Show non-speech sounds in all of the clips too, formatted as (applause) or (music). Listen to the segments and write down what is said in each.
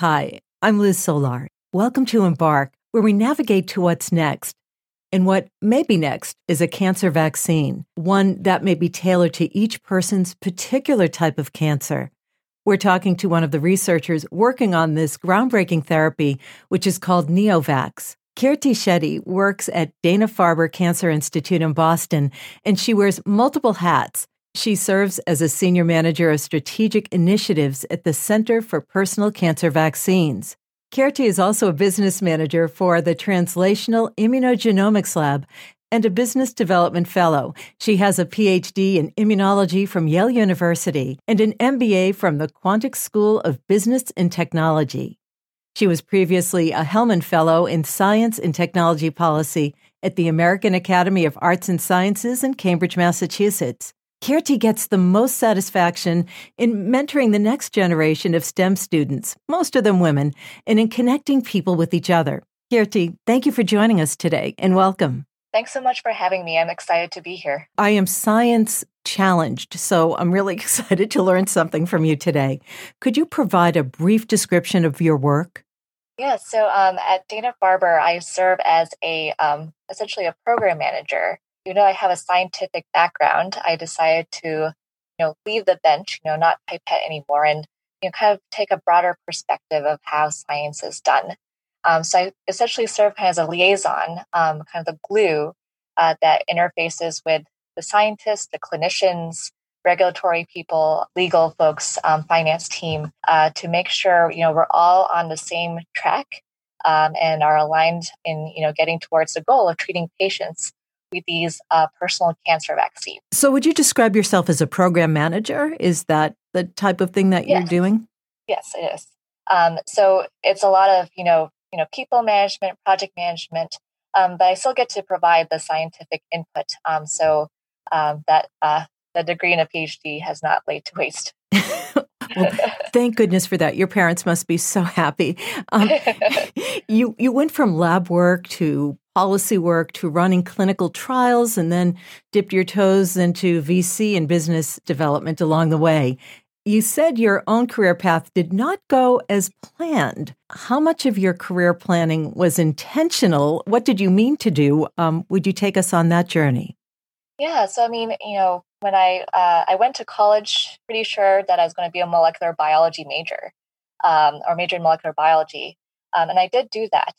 Hi, I'm Liz Solar. Welcome to Embark, where we navigate to what's next. And what may be next is a cancer vaccine, one that may be tailored to each person's particular type of cancer. We're talking to one of the researchers working on this groundbreaking therapy, which is called Neovax. Kirti Shetty works at Dana Farber Cancer Institute in Boston, and she wears multiple hats. She serves as a senior manager of strategic initiatives at the Center for Personal Cancer Vaccines. Kirti is also a business manager for the Translational Immunogenomics Lab and a business development fellow. She has a PhD in immunology from Yale University and an MBA from the Quantic School of Business and Technology. She was previously a Hellman Fellow in Science and Technology Policy at the American Academy of Arts and Sciences in Cambridge, Massachusetts. Kirti gets the most satisfaction in mentoring the next generation of STEM students, most of them women, and in connecting people with each other. Kirti, thank you for joining us today and welcome. Thanks so much for having me. I'm excited to be here. I am science challenged, so I'm really (laughs) excited to learn something from you today. Could you provide a brief description of your work? Yeah, so um, at Dana Farber, I serve as a um, essentially a program manager even know I have a scientific background, I decided to, you know, leave the bench, you know, not pipette anymore and, you know, kind of take a broader perspective of how science is done. Um, so I essentially serve kind of as a liaison, um, kind of the glue uh, that interfaces with the scientists, the clinicians, regulatory people, legal folks, um, finance team uh, to make sure you know we're all on the same track um, and are aligned in you know getting towards the goal of treating patients with these uh, personal cancer vaccines. So, would you describe yourself as a program manager? Is that the type of thing that yes. you're doing? Yes, it is. Um, so it's a lot of you know you know people management, project management, um, but I still get to provide the scientific input. Um, so um, that uh, the degree in a PhD has not laid to waste. (laughs) well, thank goodness for that. Your parents must be so happy. Um, (laughs) you you went from lab work to policy work to running clinical trials and then dipped your toes into VC and business development along the way. You said your own career path did not go as planned. How much of your career planning was intentional? What did you mean to do? Um, would you take us on that journey? Yeah, so I mean, you know, when I uh, I went to college, pretty sure that I was going to be a molecular biology major, um, or major in molecular biology, um, and I did do that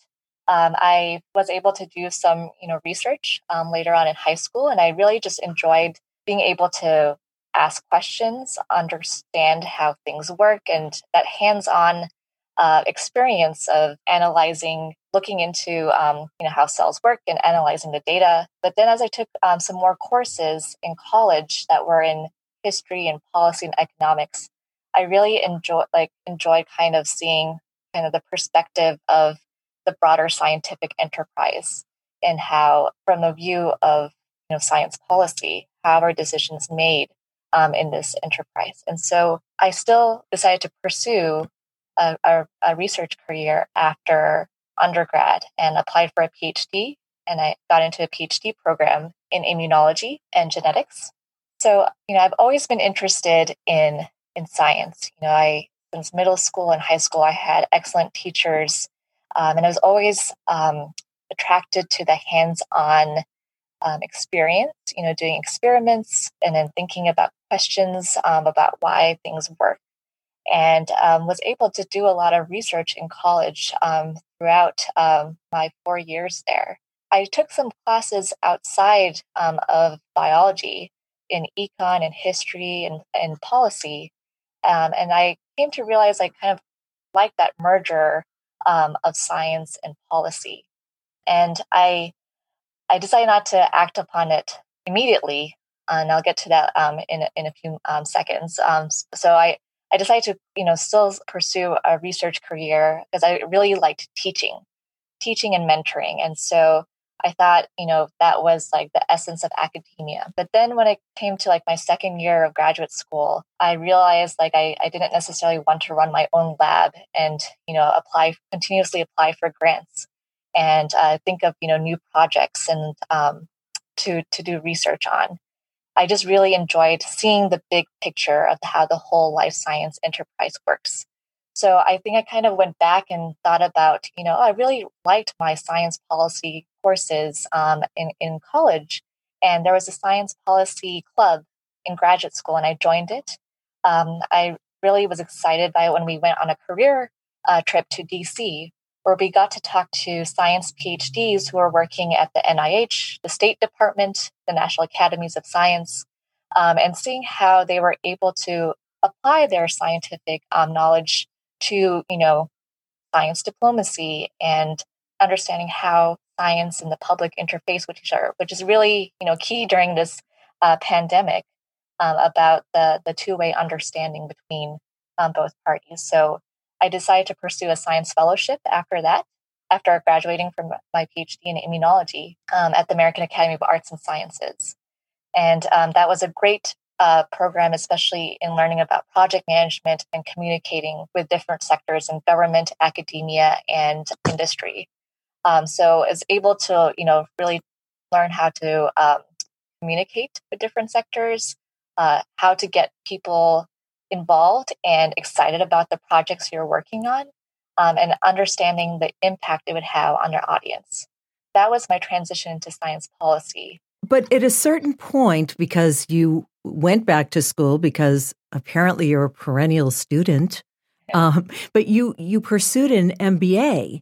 um, I was able to do some, you know, research um, later on in high school, and I really just enjoyed being able to ask questions, understand how things work, and that hands-on uh, experience of analyzing, looking into, um, you know, how cells work and analyzing the data. But then, as I took um, some more courses in college that were in history and policy and economics, I really enjoy, like, enjoyed kind of seeing kind of the perspective of the broader scientific enterprise and how, from the view of you know science policy, how are decisions made um, in this enterprise? And so I still decided to pursue a, a, a research career after undergrad and applied for a PhD. And I got into a PhD program in immunology and genetics. So, you know, I've always been interested in in science. You know, I since middle school and high school, I had excellent teachers um, and I was always um, attracted to the hands on um, experience, you know, doing experiments and then thinking about questions um, about why things work. And um, was able to do a lot of research in college um, throughout my four years there. I took some classes outside of biology in econ and history and, and policy. and I came to realize I kind of like that merger um, of science and policy. And I, I decided not to act upon it immediately, and I'll get to that um, in in a few um, seconds. Um, so I, I decided to, you know, still pursue a research career because I really liked teaching, teaching and mentoring, and so I thought, you know, that was like the essence of academia. But then when it came to like my second year of graduate school, I realized like I, I didn't necessarily want to run my own lab and, you know, apply, continuously apply for grants and uh, think of, you know, new projects and um, to, to do research on. I just really enjoyed seeing the big picture of how the whole life science enterprise works. So I think I kind of went back and thought about, you know, I really liked my science policy courses um, in, in college. And there was a science policy club in graduate school, and I joined it. Um, I really was excited by it when we went on a career uh, trip to DC, where we got to talk to science PhDs who are working at the NIH, the State Department, the National Academies of Science, um, and seeing how they were able to apply their scientific um, knowledge to, you know, science diplomacy and understanding how science and the public interface with each other, which is really, you know, key during this uh, pandemic um, about the the two way understanding between um, both parties. So I decided to pursue a science fellowship after that, after graduating from my PhD in immunology um, at the American Academy of Arts and Sciences. And um, that was a great uh, program, especially in learning about project management and communicating with different sectors in government, academia, and industry. Um, so is able to, you know, really learn how to um, communicate with different sectors, uh, how to get people involved and excited about the projects you're working on, um, and understanding the impact it would have on their audience. That was my transition to science policy. But at a certain point, because you went back to school, because apparently you're a perennial student, um, but you you pursued an MBA.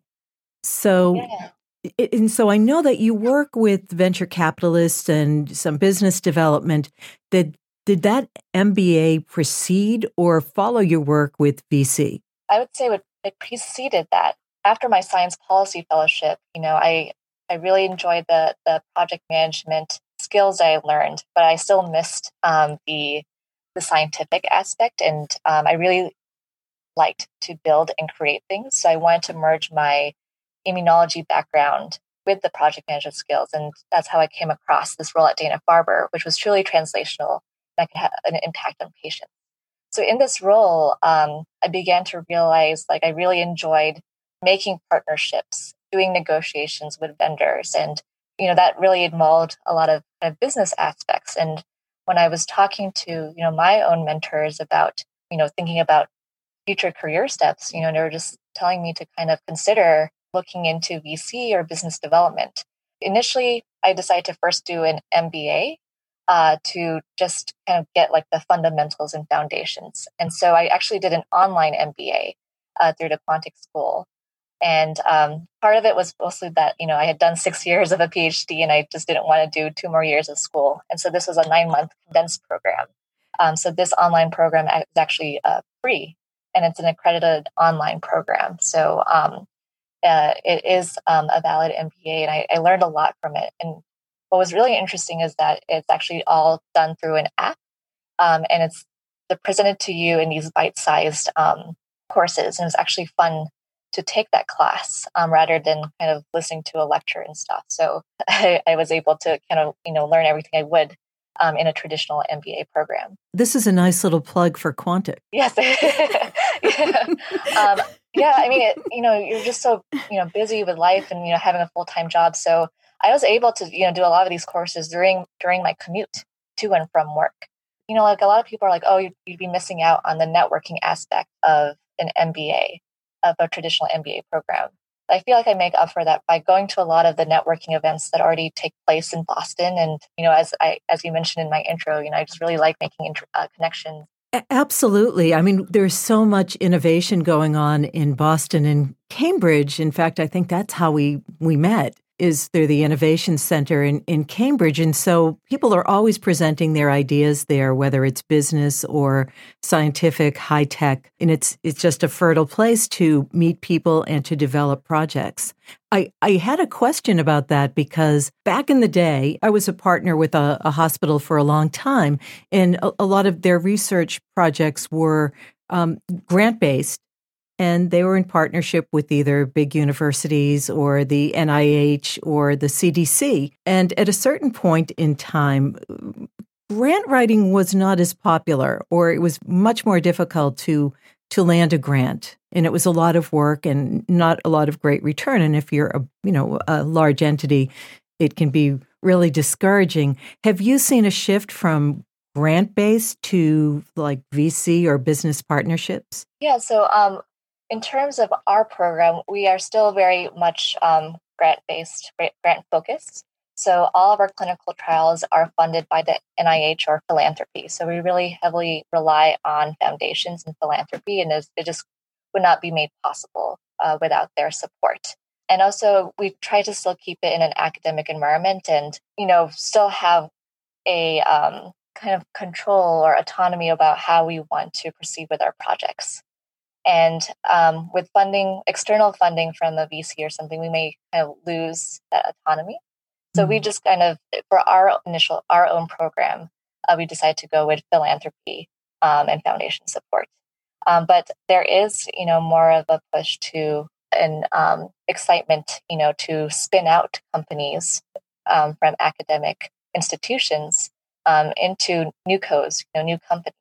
So, yeah. and so I know that you work with venture capitalists and some business development. That did that MBA precede or follow your work with VC? I would say it preceded that. After my science policy fellowship, you know, I I really enjoyed the the project management skills I learned, but I still missed um, the the scientific aspect, and um, I really liked to build and create things. So I wanted to merge my immunology background with the project management skills, and that's how I came across this role at Dana Farber, which was truly translational that could have an impact on patients. So in this role, um, I began to realize like I really enjoyed making partnerships, doing negotiations with vendors, and you know that really involved a lot of, of business aspects. And when I was talking to you know my own mentors about you know thinking about future career steps, you know they were just telling me to kind of consider looking into VC or business development. Initially, I decided to first do an MBA uh, to just kind of get like the fundamentals and foundations. And so I actually did an online MBA uh, through the Quantic School. And um, part of it was mostly that, you know, I had done six (laughs) years of a PhD and I just didn't want to do two more years of school. And so this was a nine month condensed program. Um, so this online program is actually uh, free and it's an accredited online program. So um, uh, it is um, a valid MBA and I, I, learned a lot from it. And what was really interesting is that it's actually all done through an app um, and it's presented to you in these bite-sized um, courses and it's actually fun to take that class um, rather than kind of listening to a lecture and stuff. So (laughs) I, I, was able to kind of you know learn everything i would um, in a traditional mba program. This is a nice little plug for quantic. Yes. (laughs) Yeah. Um, yeah i mean it, you know you're just so you know busy with life and you know having a full-time job. So I was able to, you know, do a lot of these courses during during my commute to and from work. You know, like a lot of people are like, oh, you'd, you'd be missing out on the networking aspect of an MBA, of a traditional MBA program. I feel like I make up for that by going to a lot of the networking events that already take place in Boston. And you know, as I as you mentioned in my intro, you know, I just really like making int- uh, connections. Absolutely. I mean, there's so much innovation going on in Boston and Cambridge. In fact, I think that's how we we met is through the Innovation Center in, in Cambridge. And so people are always presenting their ideas there, whether it's business or scientific, high tech. And it's it's just a fertile place to meet people and to develop projects. I, I had a question about that because back in the day, I was a partner with a, a hospital for a long time, and a, a lot of their research projects were um, grant based and they were in partnership with either big universities or the NIH or the CDC. And at a certain point in time, grant writing was not as popular, or it was much more difficult to to land a grant, and it was a lot of work and not a lot of great return. And if you're a you know a large entity, it can be really discouraging. Have you seen a shift from grant based to like VC or business partnerships? Yeah, so um, in terms of our program, we are still very much um, grant based, grant focused. So all of our clinical trials are funded by the NIH or philanthropy. So we really heavily rely on foundations and philanthropy, and it just would not be made possible uh, without their support. And also, we try to still keep it in an academic environment, and you know, still have a um, kind of control or autonomy about how we want to proceed with our projects. And um, with funding, external funding from a VC or something, we may kind of lose that autonomy. So mm-hmm. we just kind of, for our initial, our own program, uh, we decided to go with philanthropy um, and foundation support. Um, but there is, you know, more of a push to an um, excitement, you know, to spin out companies um, from academic institutions um, into new codes, you know, new companies.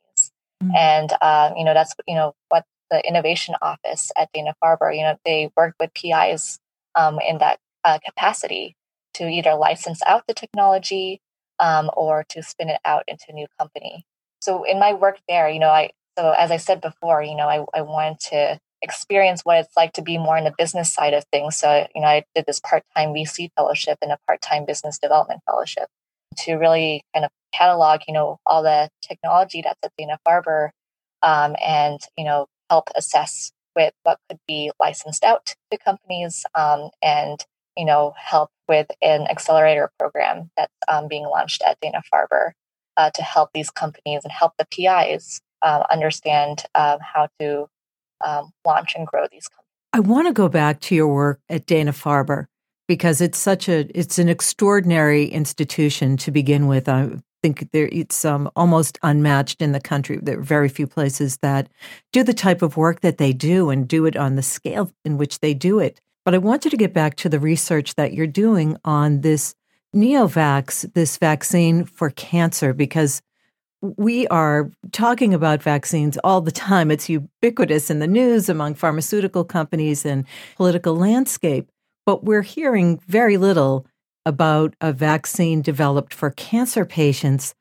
Mm-hmm. And, uh, you know, that's, you know, what the innovation office at Dana-Farber, you know, they work with PIs um, in that uh, capacity to either license out the technology um, or to spin it out into a new company. So in my work there, you know, I, so as I said before, you know, I, I wanted to experience what it's like to be more in the business side of things. So, you know, I did this part-time VC fellowship and a part-time business development fellowship to really kind of catalog, you know, all the technology that's at Dana Farber um, and, you know, help assess with what could be licensed out to companies um, and, you know, help with an accelerator program that's um, being launched at Dana Farber uh, to help these companies and help the PIs um, understand um, how to um, launch and grow these companies. I want to go back to your work at Dana Farber because it's such a it's an extraordinary institution to begin with. I think there it's um, almost unmatched in the country. There are very few places that do the type of work that they do and do it on the scale in which they do it. But I wanted to get back to the research that you're doing on this Neovax, this vaccine for cancer, because we are talking about vaccines all the time. It's ubiquitous in the news among pharmaceutical companies and political landscape, but we're hearing very little about a vaccine developed for cancer patients.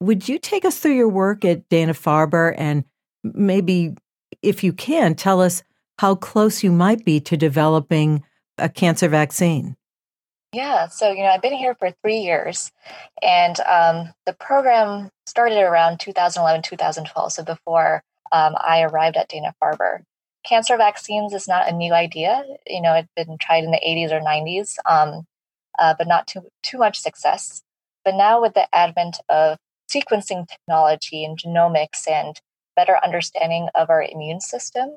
Would you take us through your work at Dana Farber and maybe, if you can, tell us how close you might be to developing a cancer vaccine? Yeah, so you know, I've been here for three years, and um, the program started around 2011, 2012. So before um, I arrived at Dana Farber, cancer vaccines is not a new idea. You know, it's been tried in the 80s or 90s, um, uh, but not too too much success. But now, with the advent of sequencing technology and genomics and better understanding of our immune system,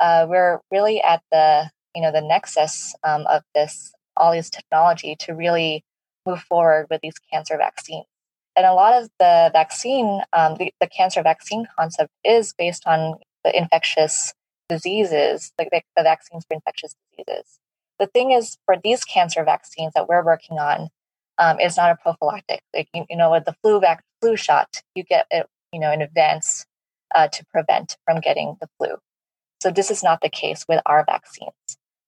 uh, we're really at the you know the nexus um, of this all this technology to really move forward with these cancer vaccines. And a lot of the vaccine, um, the, the, cancer vaccine concept is based on the infectious diseases, like the, the vaccines for infectious diseases. The thing is, for these cancer vaccines that we're working on, um, it's not a prophylactic. Like you, you, know, with the flu vac flu shot, you get it, you know, in advance uh, to prevent from getting the flu. So this is not the case with our vaccines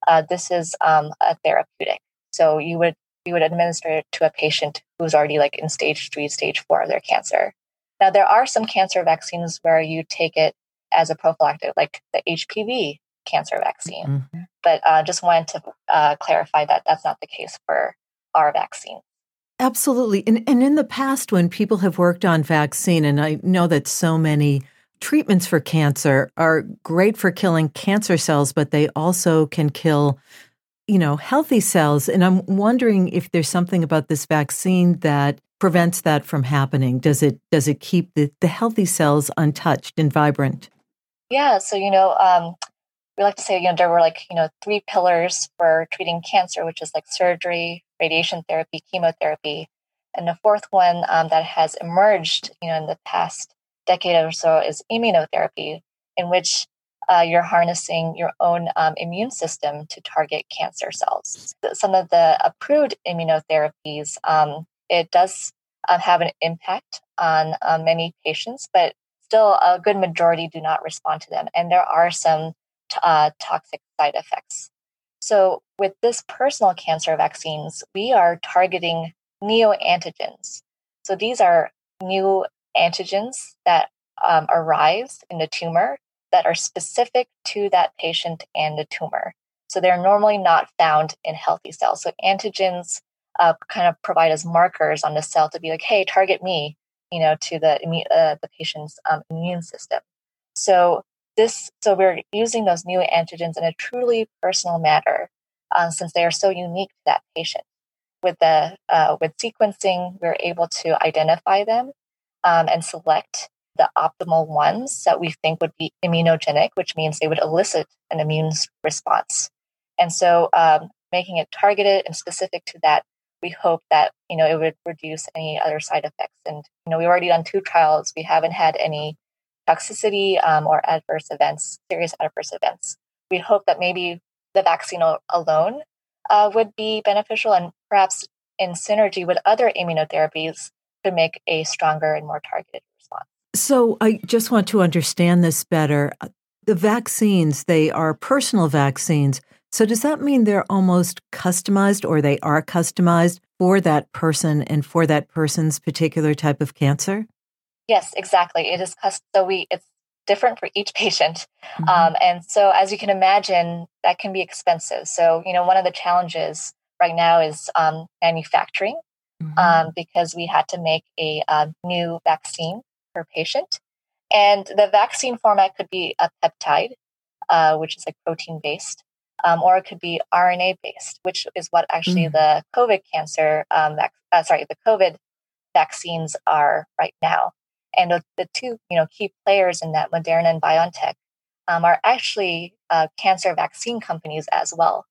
uh, this is um, a therapeutic. So you would you would administer it to a patient who's already like in stage three, stage four of their cancer. Now there are some cancer vaccines where you take it as a prophylactic, like the HPV cancer vaccine. Mm-hmm. But uh, just wanted to uh, clarify that that's not the case for our vaccine. Absolutely. And, and in the past, when people have worked on vaccine, and I know that so many treatments for cancer are great for killing cancer cells, but they also can kill, you know, healthy cells. And I'm wondering if there's something about this vaccine that prevents that from happening. Does it does it keep the, the healthy cells untouched and vibrant? Yeah. So you know, um, we like to say you know there were like you know three pillars for treating cancer, which is like surgery, radiation therapy, chemotherapy, and the fourth one um, that has emerged, you know, in the past decade or so is immunotherapy, in which uh, you're harnessing your own um, immune system to target cancer cells. Some of the approved immunotherapies, um, it does uh, have an impact on uh, many patients, but still a good majority do not respond to them. And there are some uh, toxic side effects. So, with this personal cancer vaccines, we are targeting neoantigens. So, these are new antigens that um, arise in the tumor that are specific to that patient and the tumor. So they're normally not found in healthy cells. So antigens uh, kind of provide as markers on the cell to be like, hey, target me, you know, to the uh, the patient's um, immune system. So this, so we're using those new antigens in a truly personal manner, uh, since they are so unique to that patient. With the uh, with sequencing, we're able to identify them um, and select the optimal ones that we think would be immunogenic, which means they would elicit an immune response. And so, um, making it targeted and specific to that, we hope that you know it would reduce any other side effects. And you know, we've already done two trials; we haven't had any toxicity um, or adverse events, serious adverse events. We hope that maybe the vaccine alone uh, would be beneficial, and perhaps in synergy with other immunotherapies, could make a stronger and more targeted response. So, I just want to understand this better. The vaccines, they are personal vaccines. So does that mean they're almost customized or they are customized for that person and for that person's particular type of cancer? Yes, exactly. It is custom. So we it's different for each (laughs) patient, mm-hmm. um, and so as you can imagine, that can be expensive. So you know, one of the challenges right now is um, manufacturing mm-hmm. um, because we had to make a, uh, new vaccine per patient, and the vaccine format could be a peptide, uh, which is like protein based um, or it could be RNA based, which is what actually mm. the COVID cancer, um, vac- uh, sorry, the COVID vaccines are right now. And the, two, you know, key players in that, Moderna and BioNTech, um, are actually uh, cancer vaccine companies as well.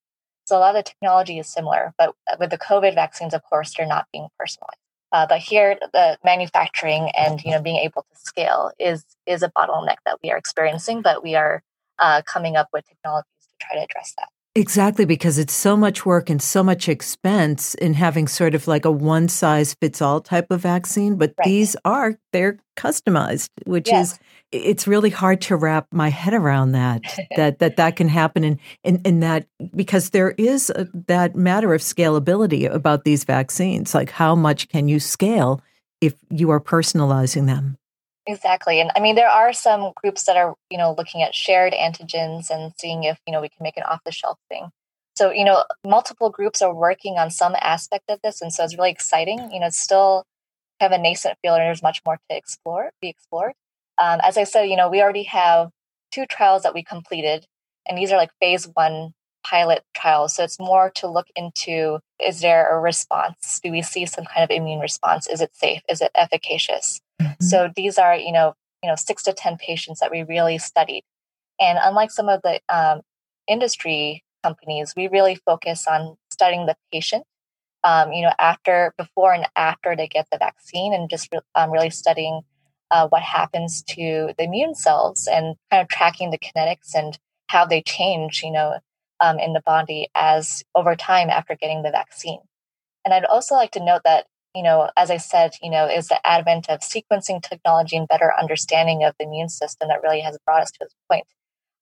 So a lot of the technology is similar, but with the COVID vaccines, of course, they're not being personalized. Uh, but here, the manufacturing and you know being able to scale is is a bottleneck that we are experiencing. But we are uh, coming up with technologies to try to address that. Exactly, because it's so much work and so much expense in having sort of like a one size fits all type of vaccine. But right. these are, they're customized, which yes. is, it's really hard to wrap my head around that, (laughs) that, that that can happen. And, and, and that, because there is a, that matter of scalability about these vaccines. Like how much can you scale if you are personalizing them? Exactly. And I mean, there are some groups that are, you know, looking at shared antigens and seeing if, you know, we can make an off the shelf thing. So, you know, multiple groups are working on some aspect of this. And so it's really exciting. You know, it's still kind of a nascent field and there's much more to explore, be explored. Um, as I said, you know, we already have two trials that we completed, and these are like phase one pilot trials. So it's more to look into is there a response? Do we see some kind of immune response? Is it safe? Is it efficacious? Mm-hmm. So these are, you know, you know, six to 10 patients that we really studied. And unlike some of the um, industry companies, we really focus on studying the patient, um, you know, after, before and after they get the vaccine and just um, really studying uh, what happens to the immune cells and kind of tracking the kinetics and how they change, you know, um, in the body as over time after getting the vaccine. And I'd also like to note that you know, as I said, you know, is the advent of sequencing technology and better understanding of the immune system that really has brought us to this point.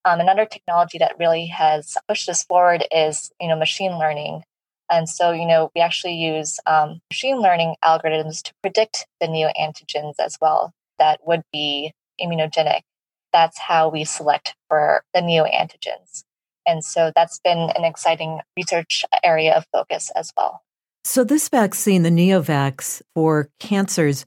Um, another technology that really has pushed us forward is, you know, machine learning. And so, you know, we actually use um, machine learning algorithms to predict the neoantigens as well that would be immunogenic. That's how we select for the neoantigens. And so that's been an exciting research area of focus as well. So, this vaccine, the Neovax for cancers,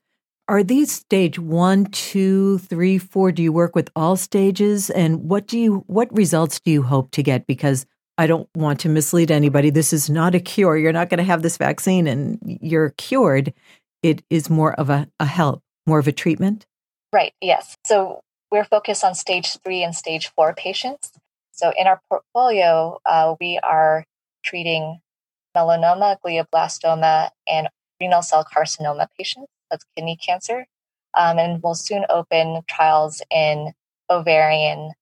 are these stage one, two, three, four? Do you work with all stages? And what do you, what results do you hope to get? Because I don't want to mislead anybody. This is not a cure. You're not going to have this vaccine and you're cured. It is more of a, a help, more of a treatment. Right. Yes. So we're focused on stage three and stage four patients. So in our portfolio, uh, we are treating melanoma, glioblastoma, and renal cell carcinoma patients. That's kidney cancer. Um, and we'll soon open trials in ovarian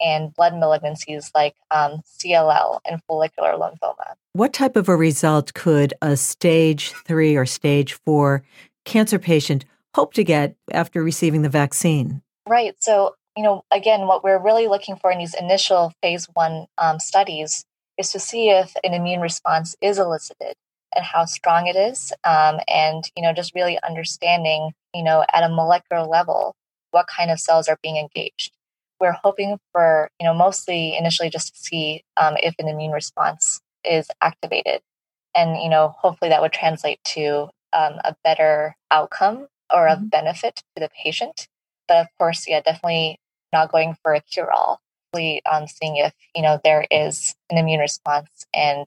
and blood malignancies like um, CLL and follicular lymphoma. What type of a result could a stage three or stage four cancer patient hope to get after receiving the vaccine? Right. So, you know, again, what we're really looking for in these initial phase one um, studies is to see if an immune response is elicited and how strong it is um, and you know just really understanding you know at a molecular level what kind of cells are being engaged we're hoping for, you know, mostly initially just to see um, if an immune response is activated. And, you know, hopefully that would translate to um, a better outcome or a mm-hmm. benefit to the patient. But of course, yeah, definitely not going for a cure all. Um, seeing if, you know, there is an immune response and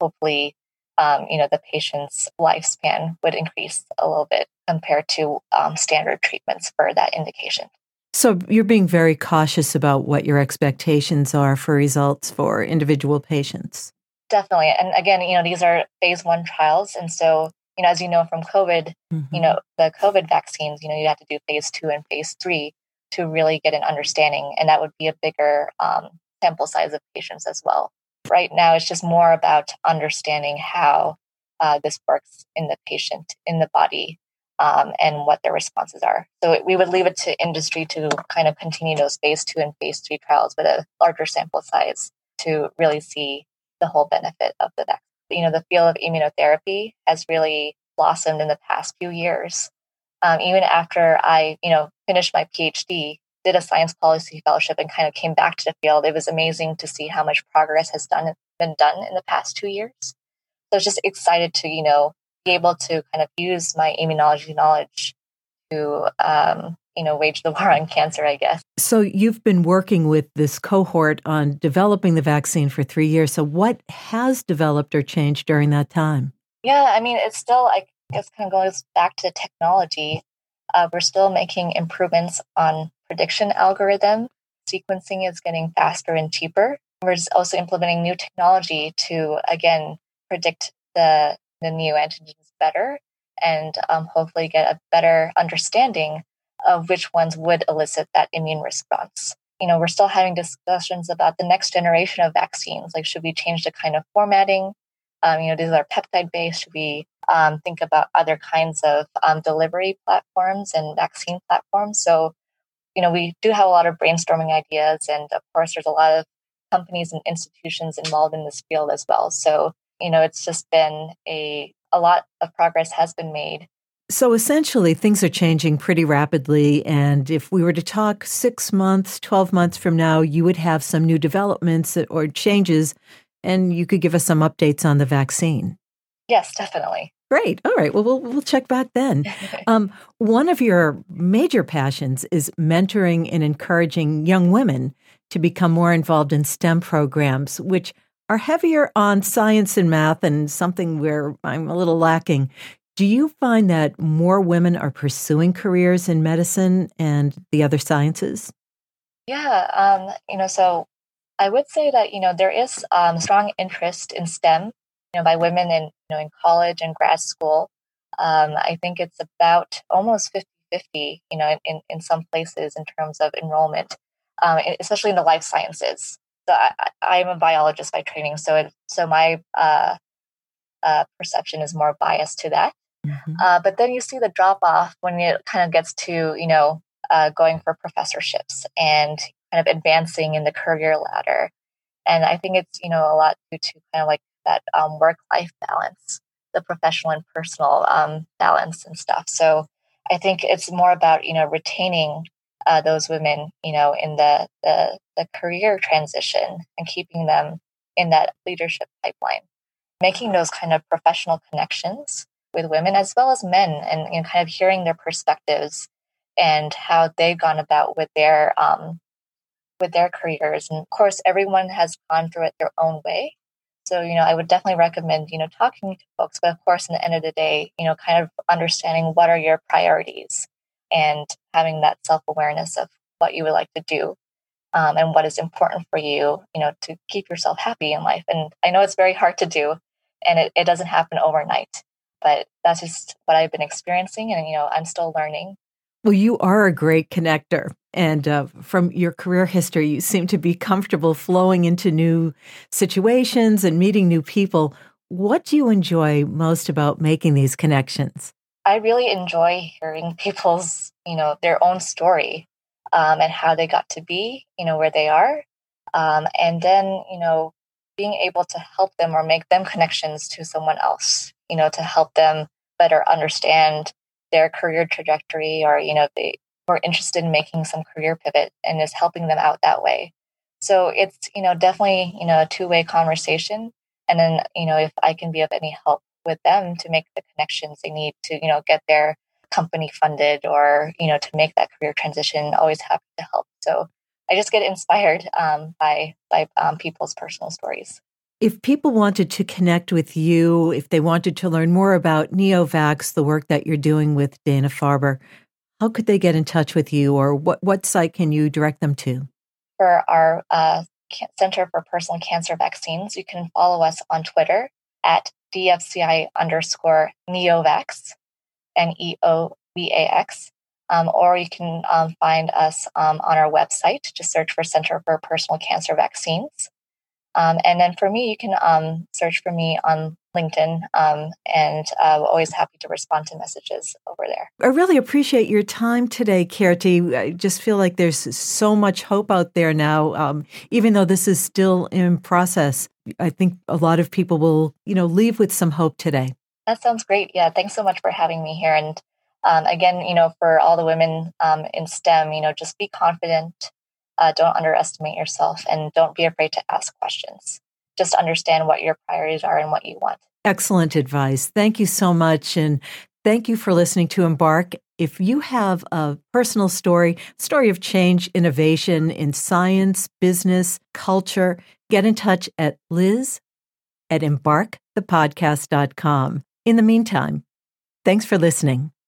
hopefully, um, you know, the patient's lifespan would increase a little bit compared to um, standard treatments for that indication. So you're being very cautious about what your expectations are for results for individual patients. Definitely. And again, you know, these are phase one trials. And so, you know, as you know from COVID, mm-hmm. you know, the COVID vaccines, you know, you have to do phase two and phase three to really get an understanding. And that would be a bigger um, sample size of patients as well. Right now, it's just more about understanding how uh, this works in the patient, in the body, um, and what their responses are. So we would leave it to industry to kind of continue those phase two and phase three trials with a larger sample size to really see the whole benefit of the vaccine. You know, the field of immunotherapy has really blossomed in the past few years. Um, even after I, you know, finished my PhD, did a science policy fellowship, and kind of came back to the field, it was amazing to see how much progress has done been done in the past two years. So I was just excited to, you know, be able to kind of use my immunology knowledge to um, you know wage the (laughs) war on cancer i guess. So you've been working with this cohort on developing the vaccine for three years. So what has developed or changed during that time? Yeah i mean it's still i guess kind of goes back to technology uh, we're still making improvements on prediction algorithm sequencing is getting faster and cheaper we're also implementing new technology to again predict the the new antigens better and um, hopefully get a better understanding of which ones would elicit that immune response. You know, we're still having discussions about the next generation of vaccines. Like, should we change the kind of formatting? Um, you know, these are peptide based. Should we um, think about other kinds of um, delivery platforms and vaccine platforms? So, you know, we do have a lot of brainstorming ideas. And of course, there's a lot of companies and institutions involved in this field as well. So, you know, it's just been a, a lot of progress has been made. So essentially, things are changing pretty rapidly. And if we were to talk six months, 12 months from now, you would have some new developments or changes, and you could give us some updates on the vaccine. Yes, definitely. Great. All right. Well, we'll, we'll check back then. (laughs) Um, one of your major passions is mentoring and encouraging young women to become more involved in STEM programs, which are heavier on science and math and something where I'm a little lacking. Do you find that more women are pursuing careers in medicine and the other sciences? Yeah, um, you know, so I would say that you know there is um, strong interest in STEM, you know, by women in you know in college and grad school. Um, I think it's about almost 50-50, you know, in, in some places in terms of enrollment, um, especially in the life sciences. So I, am a biologist by training, so it, so my uh, uh, perception is more biased to that. Mm-hmm. Uh, but then you see the drop off when it kind of gets to, you know, uh, going for professorships and kind of advancing in the career ladder. And I think it's, you know, a lot due to kind of like that um, work life balance, the professional and personal um, balance and stuff. So I think it's more about, you know, retaining uh, those women, you know, in the, the, the career transition and keeping them in that leadership pipeline, making those kind of professional connections with women as well as men and you know, kind of hearing their perspectives and how they've gone about with their um, with their careers and of course everyone has gone through it their own way so you know i would definitely recommend you know talking to folks but of course in the end of the day you know kind of understanding what are your priorities and having that self-awareness of what you would like to do um, and what is important for you you know to keep yourself happy in life and i know it's very hard to do and it, it doesn't happen overnight but that's just what I've been experiencing. And, you know, I'm still learning. Well, you are a great connector. And uh, from your career history, you seem to be comfortable flowing into new situations and meeting new people. What do you enjoy most about making these connections? I really enjoy hearing (laughs) people's, you know, their own story um, and how they got to be, you know, where they are. Um, and then, you know, being able to help them or make them connections to someone else you know, to help them better understand their career trajectory or, you know, they, were interested in making some career pivot and is helping them out that way. So it's, you know, definitely, you know, a two-way conversation. And then, you know, if I can be of any help with them to make the connections they need to, you know, get their company funded or, you know, to make that career transition, always happy to help. So I just get inspired um, by by um, people's personal stories. If people wanted to connect with you, if they wanted to learn more about Neovax, the work that you're doing with Dana Farber, how could they get in touch with you or what, what site can you direct them to? For our uh, Center for Personal Cancer Vaccines, you can follow us on Twitter at DFCI underscore Neovax, N E O V A X. Um, or you can um, find us um, on our website. Just search for Center for Personal Cancer Vaccines. Um, and then for me, you can um, search for me on LinkedIn, um, and uh, always happy to respond to messages over there. I really appreciate your time today, Kirti. I just feel like there's so much hope out there now, um, even though this is still in process. I think a lot of people will, you know, leave with some hope today. That sounds great. Yeah, thanks so much for having me here. And um, again, you know, for all the women um, in STEM, you know, just be confident uh, don't underestimate yourself and don't be afraid to ask questions. Just understand what your priorities are and what you want. Excellent advice. Thank you so much. And thank you for listening to Embark. If you have a personal story, story of change, innovation in science, business, culture, get in touch at liz at embarkthepodcast.com. In the meantime, thanks for listening.